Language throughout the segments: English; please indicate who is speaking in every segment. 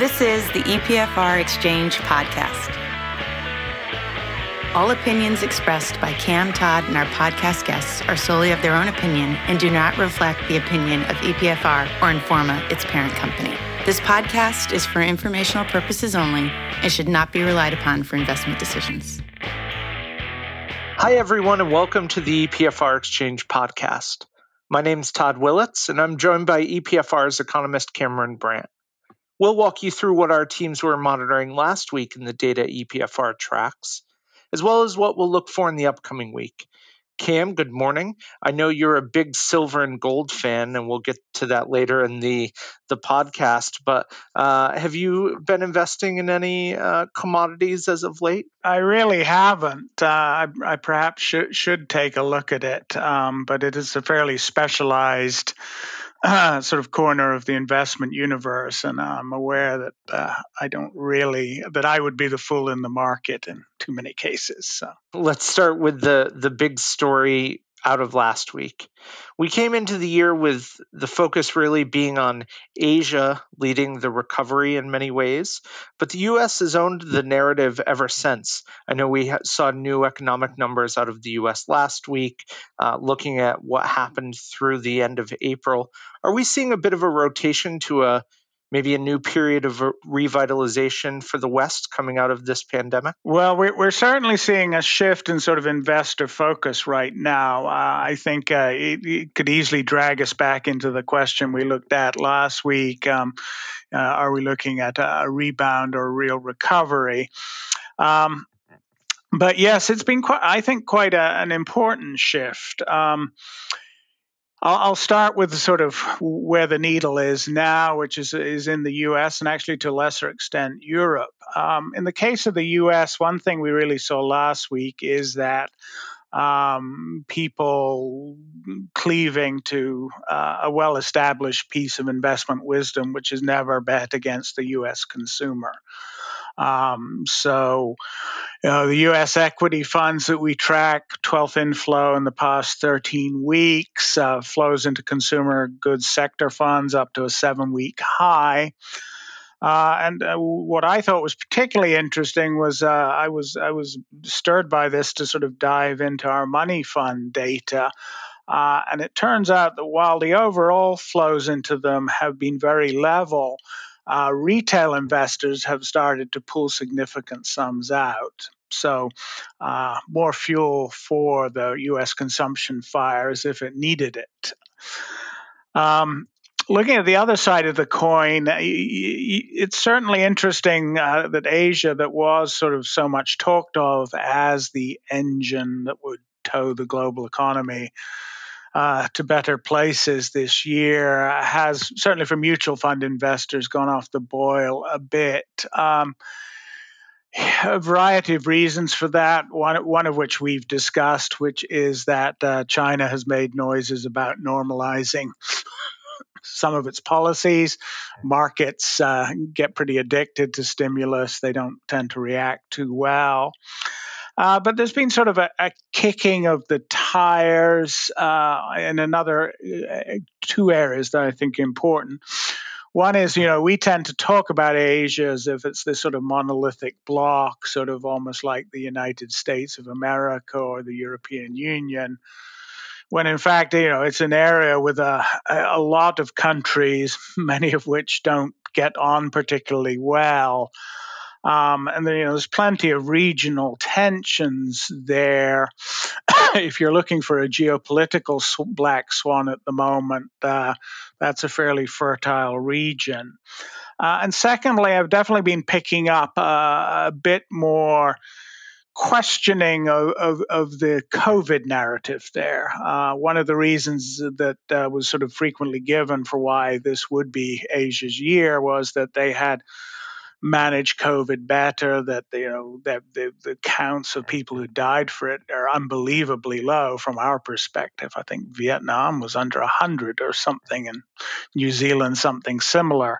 Speaker 1: This is the EPFR Exchange podcast. All opinions expressed by Cam Todd and our podcast guests are solely of their own opinion and do not reflect the opinion of EPFR or Informa, its parent company. This podcast is for informational purposes only and should not be relied upon for investment decisions.
Speaker 2: Hi, everyone, and welcome to the EPFR Exchange podcast. My name is Todd Willits, and I'm joined by EPFR's economist Cameron Brandt. We'll walk you through what our teams were monitoring last week in the data EPFR tracks, as well as what we'll look for in the upcoming week. Cam, good morning. I know you're a big silver and gold fan, and we'll get to that later in the the podcast. But uh, have you been investing in any uh, commodities as of late?
Speaker 3: I really haven't. Uh, I, I, perhaps should, should take a look at it, um, but it is a fairly specialized uh, sort of corner of the investment universe, and I'm aware that uh, I don't really that I would be the fool in the market in too many cases. So
Speaker 2: let's start with the the big story out of last week. We came into the year with the focus really being on Asia leading the recovery in many ways, but the US has owned the narrative ever since. I know we saw new economic numbers out of the US last week, uh, looking at what happened through the end of April. Are we seeing a bit of a rotation to a maybe a new period of revitalization for the West coming out of this pandemic?
Speaker 3: Well, we're certainly seeing a shift in sort of investor focus right now. Uh, I think uh, it, it, could easily drag us back into the question we looked at last week. Um, uh, are we looking at a rebound or a real recovery? Um, but yes, it's been quite, I think, quite a, an important shift. Um, I'll, start with sort of where the needle is now, which is is in the U.S. and actually to a lesser extent Europe. Um, in the case of the U.S., one thing we really saw last week is that um, people cleaving to uh, a well-established piece of investment wisdom, which is never bet against the U.S. consumer. Um, so, you know, the U.S. equity funds that we track, 12th inflow in the past 13 weeks, uh, flows into consumer goods sector funds up to a seven week high. Uh, and uh, what I thought was particularly interesting was uh, I was I was stirred by this to sort of dive into our money fund data. Uh, and it turns out that while the overall flows into them have been very level, uh, retail investors have started to pull significant sums out. So, uh, more fuel for the U.S. consumption fire as if it needed it. Um, looking at the other side of the coin, it's certainly interesting uh, that Asia, that was sort of so much talked of as the engine that would tow the global economy, uh, to better places this year has certainly for mutual fund investors gone off the boil a bit. Um, a variety of reasons for that. One, one of which we've discussed, which is that uh, China has made noises about normalizing some of its policies. Markets uh, get pretty addicted to stimulus, they don't tend to react too well. Uh, but there's been sort of a, a kicking of the tires uh, in another uh, two areas that I think are important. One is, you know, we tend to talk about Asia as if it's this sort of monolithic block, sort of almost like the United States of America or the European Union when in fact, you know, it's an area with a, a lot of countries, many of which don't get on particularly well. Um, and then, you know, there's plenty of regional tensions there. if you're looking for a geopolitical sw- black swan at the moment, uh, that's a fairly fertile region. Uh, and secondly, I've definitely been picking up uh, a bit more questioning of, of, of, the COVID narrative there. Uh, one of the reasons that uh, was sort of frequently given for why this would be Asia's year was that they had manage COVID better, that you know that the, the counts of people who died for it are unbelievably low from our perspective. I think Vietnam was under hundred or something, and New Zealand something similar.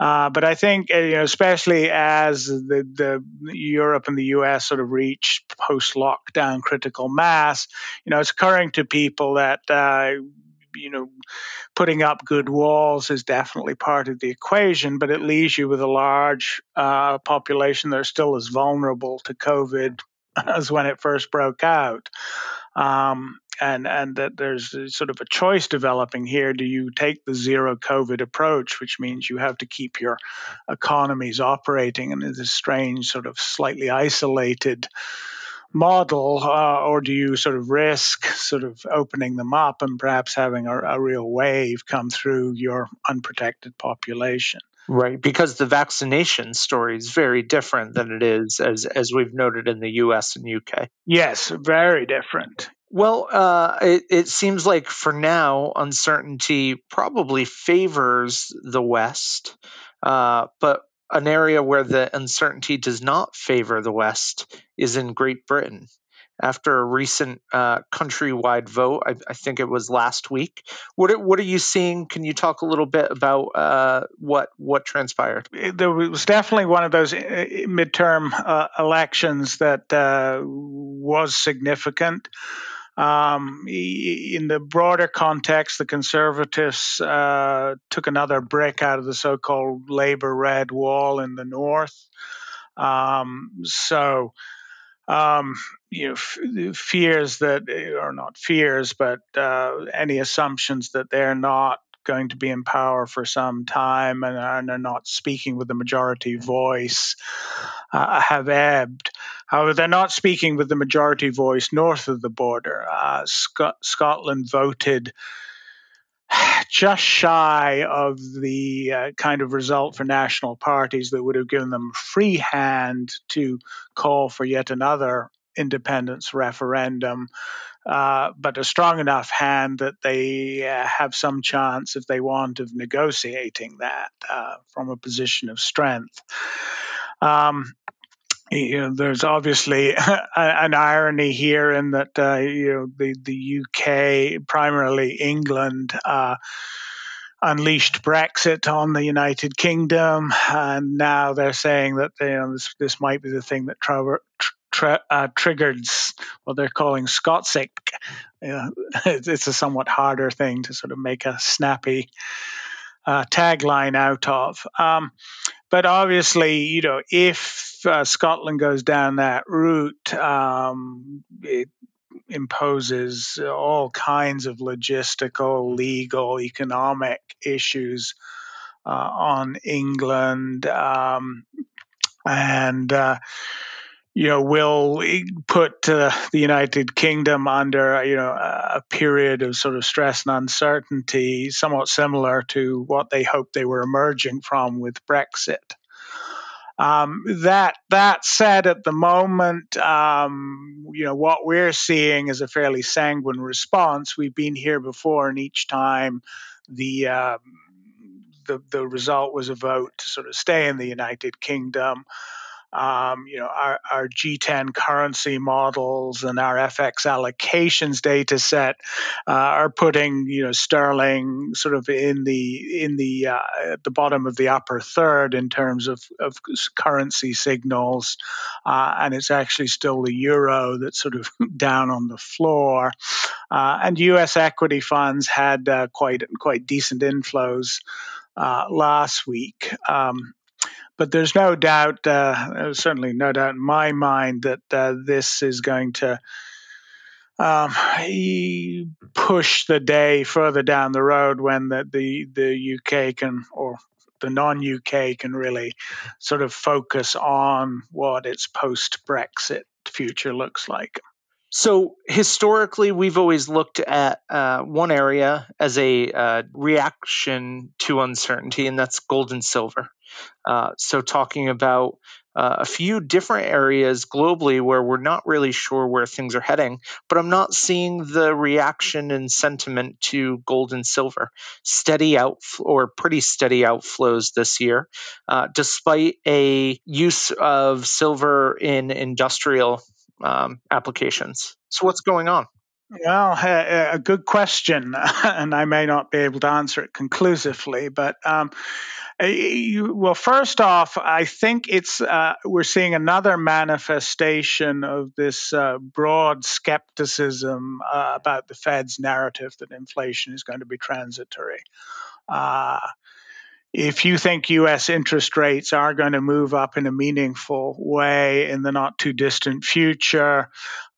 Speaker 3: Uh, but I think, uh, you know, especially as the, the Europe and the U.S. sort of reach post-lockdown critical mass, you know, it's occurring to people that uh, you know, putting up good walls is definitely part of the equation, but it leaves you with a large uh, population that are still as vulnerable to COVID as when it first broke out. Um, and and that there's sort of a choice developing here. Do you take the zero COVID approach, which means you have to keep your economies operating in this strange, sort of slightly isolated model, uh, or do you sort of risk sort of opening them up and perhaps having a, a real wave come through your unprotected population?
Speaker 2: Right, because the vaccination story is very different than it is as as we've noted in the U.S. and U.K.
Speaker 3: Yes, very different.
Speaker 2: Well, uh, it, it seems like for now, uncertainty probably favors the West, uh, but an area where the uncertainty does not favor the West is in Great Britain. After a recent uh, countrywide vote, I, I, think it was last week. What are, what are you seeing? Can you talk a little bit about uh, what what transpired?
Speaker 3: There was definitely one of those uh, midterm uh, elections that uh, was significant. Um, in the broader context, the Conservatives uh, took another brick out of the so called Labour Red Wall in the north. Um, so, um, you know, f- fears that, or not fears, but uh, any assumptions that they're not going to be in power for some time and, and are not speaking with the majority voice uh, have ebbed. However, they're not speaking with the majority voice north of the border. Uh, Sc- Scotland voted just shy of the uh, kind of result for national parties that would have given them free hand to call for yet another independence referendum uh, but a strong enough hand that they uh, have some chance, if they want, of negotiating that uh, from a position of strength. Um, you know, there's obviously an irony here in that uh, you know the the UK, primarily England uh, unleashed Brexit on the United Kingdom, and now they're saying that you know, this this might be the thing that tr- tra- uh, triggered what they're calling Scotsic. You it's a somewhat harder thing to sort of make a snappy uh, tagline out of. Um, but obviously, you know, if uh, Scotland goes down that route, um, it imposes all kinds of logistical, legal, economic issues uh, on England. Um, and uh, you know, will put uh, the United Kingdom under, you know, a period of sort of stress and uncertainty, somewhat similar to what they hoped they were emerging from with Brexit. Um, that that said, at the moment, um, you know what we're seeing is a fairly sanguine response. We've been here before, and each time the um, the the result was a vote to sort of stay in the United Kingdom um, you know, our, our G10 currency models and our FX allocations data set uh, are putting, you know, sterling sort of in the in the uh, at the bottom of the upper third in terms of, of currency signals, uh, and it's actually still the euro that's sort of down on the floor. Uh, and U.S. equity funds had uh, quite quite decent inflows. Uh, last week. Um, but there's no doubt, uh, certainly no doubt in my mind, that uh, this is going to um, push the day further down the road when the, the, the UK can, or the non UK can really sort of focus on what its post Brexit future looks like.
Speaker 2: So historically, we've always looked at uh, one area as a uh, reaction to uncertainty, and that's gold and silver. Uh, so, talking about uh, a few different areas globally where we're not really sure where things are heading, but I'm not seeing the reaction and sentiment to gold and silver. Steady out or pretty steady outflows this year, uh, despite a use of silver in industrial um, applications. So, what's going on?
Speaker 3: Well, a, a, good question, and I may not be able to answer it conclusively, but um, well, first off, I think it's uh, we're seeing another manifestation of this uh, broad skepticism uh, about the Fed's narrative that inflation is going to be transitory. Uh, if you think US interest rates are going to move up in a meaningful way in the not too distant future,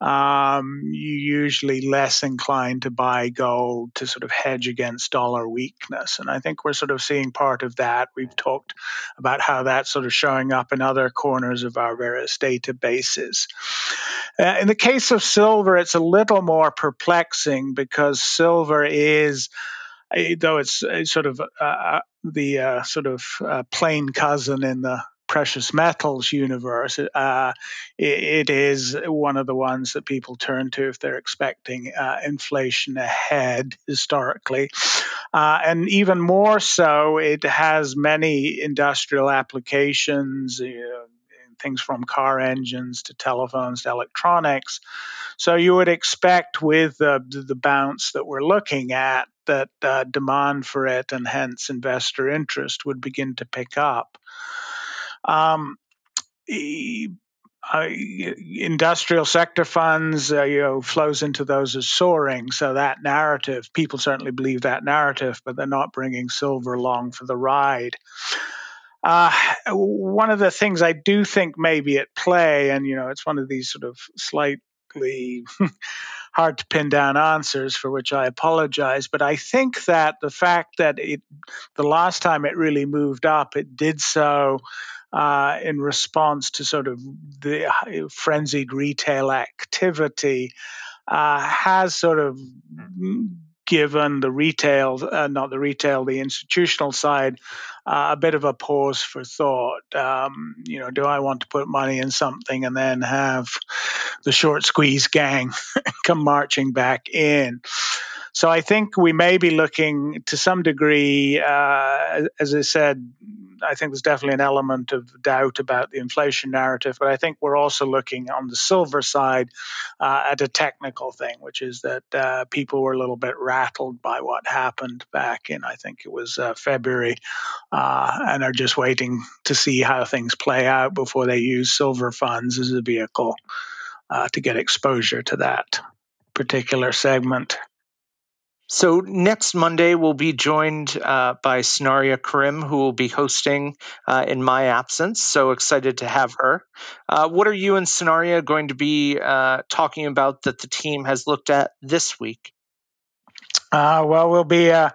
Speaker 3: um, you're usually less inclined to buy gold to sort of hedge against dollar weakness. And I think we're sort of seeing part of that. We've talked about how that's sort of showing up in other corners of our various databases. Uh, in the case of silver, it's a little more perplexing because silver is though it's, it's sort of uh, uh, the uh, sort of uh, plain cousin in the precious metals universe, uh, it, it is one of the ones that people turn to if they're expecting uh, inflation ahead historically. Uh, and even more so, it has many industrial applications, you know, things from car engines to telephones to electronics. So you would expect with the, the bounce that we're looking at that uh, demand for it and hence investor interest would begin to pick up. Um, uh, industrial sector funds, uh, you know, flows into those as soaring. So that narrative, people certainly believe that narrative, but they're not bringing silver along for the ride. Uh, one of the things I do think may be at play, and you know, it's one of these sort of slightly hard to pin down answers for which I apologize. But I think that the fact that it, the last time it really moved up, it did so uh, in response to sort of the frenzied retail activity, uh, has sort of given the retail, uh, not the retail, the institutional side, uh, a bit of a pause for thought. Um, you know, do I want to put money in something and then have the short squeeze gang come marching back in? So I think we may be looking to some degree, uh, as I said, I think there's definitely an element of doubt about the inflation narrative, but I think we're also looking on the silver side uh, at a technical thing, which is that uh, people were a little bit rattled by what happened back in, I think it was uh, February, uh, and are just waiting to see how things play out before they use silver funds as a vehicle uh, to get exposure to that particular segment.
Speaker 2: So next Monday, we'll be joined uh, by Sanaria Krim, who will be hosting uh, in my absence. So excited to have her. Uh, what are you and Sanaria going to be uh, talking about that the team has looked at this week?
Speaker 3: Uh, well, we'll be uh,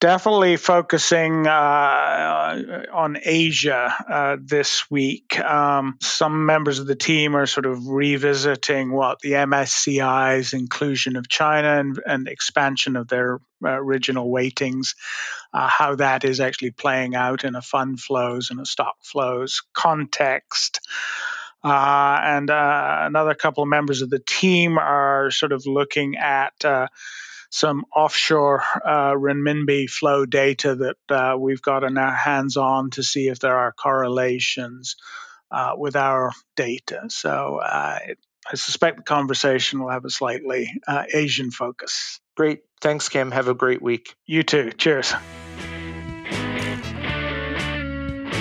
Speaker 3: definitely focusing uh, on Asia uh, this week. Um, some members of the team are sort of revisiting what the MSCI's inclusion of China and, and expansion of their uh, original weightings, uh, how that is actually playing out in a fund flows and a stock flows context. Uh, and uh, another couple of members of the team are sort of looking at some offshore uh, renminbi flow data that uh, we've got in our hands on to see if there are correlations uh, with our data. So uh, it, I suspect the conversation will have a slightly uh, Asian focus.
Speaker 2: Great. Thanks, Cam. Have a great week.
Speaker 3: You too. Cheers.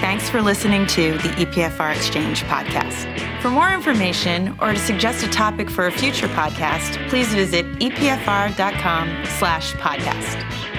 Speaker 1: Thanks for listening to the EPFR Exchange podcast. For more information or to suggest a topic for a future podcast, please visit epfr.com slash podcast.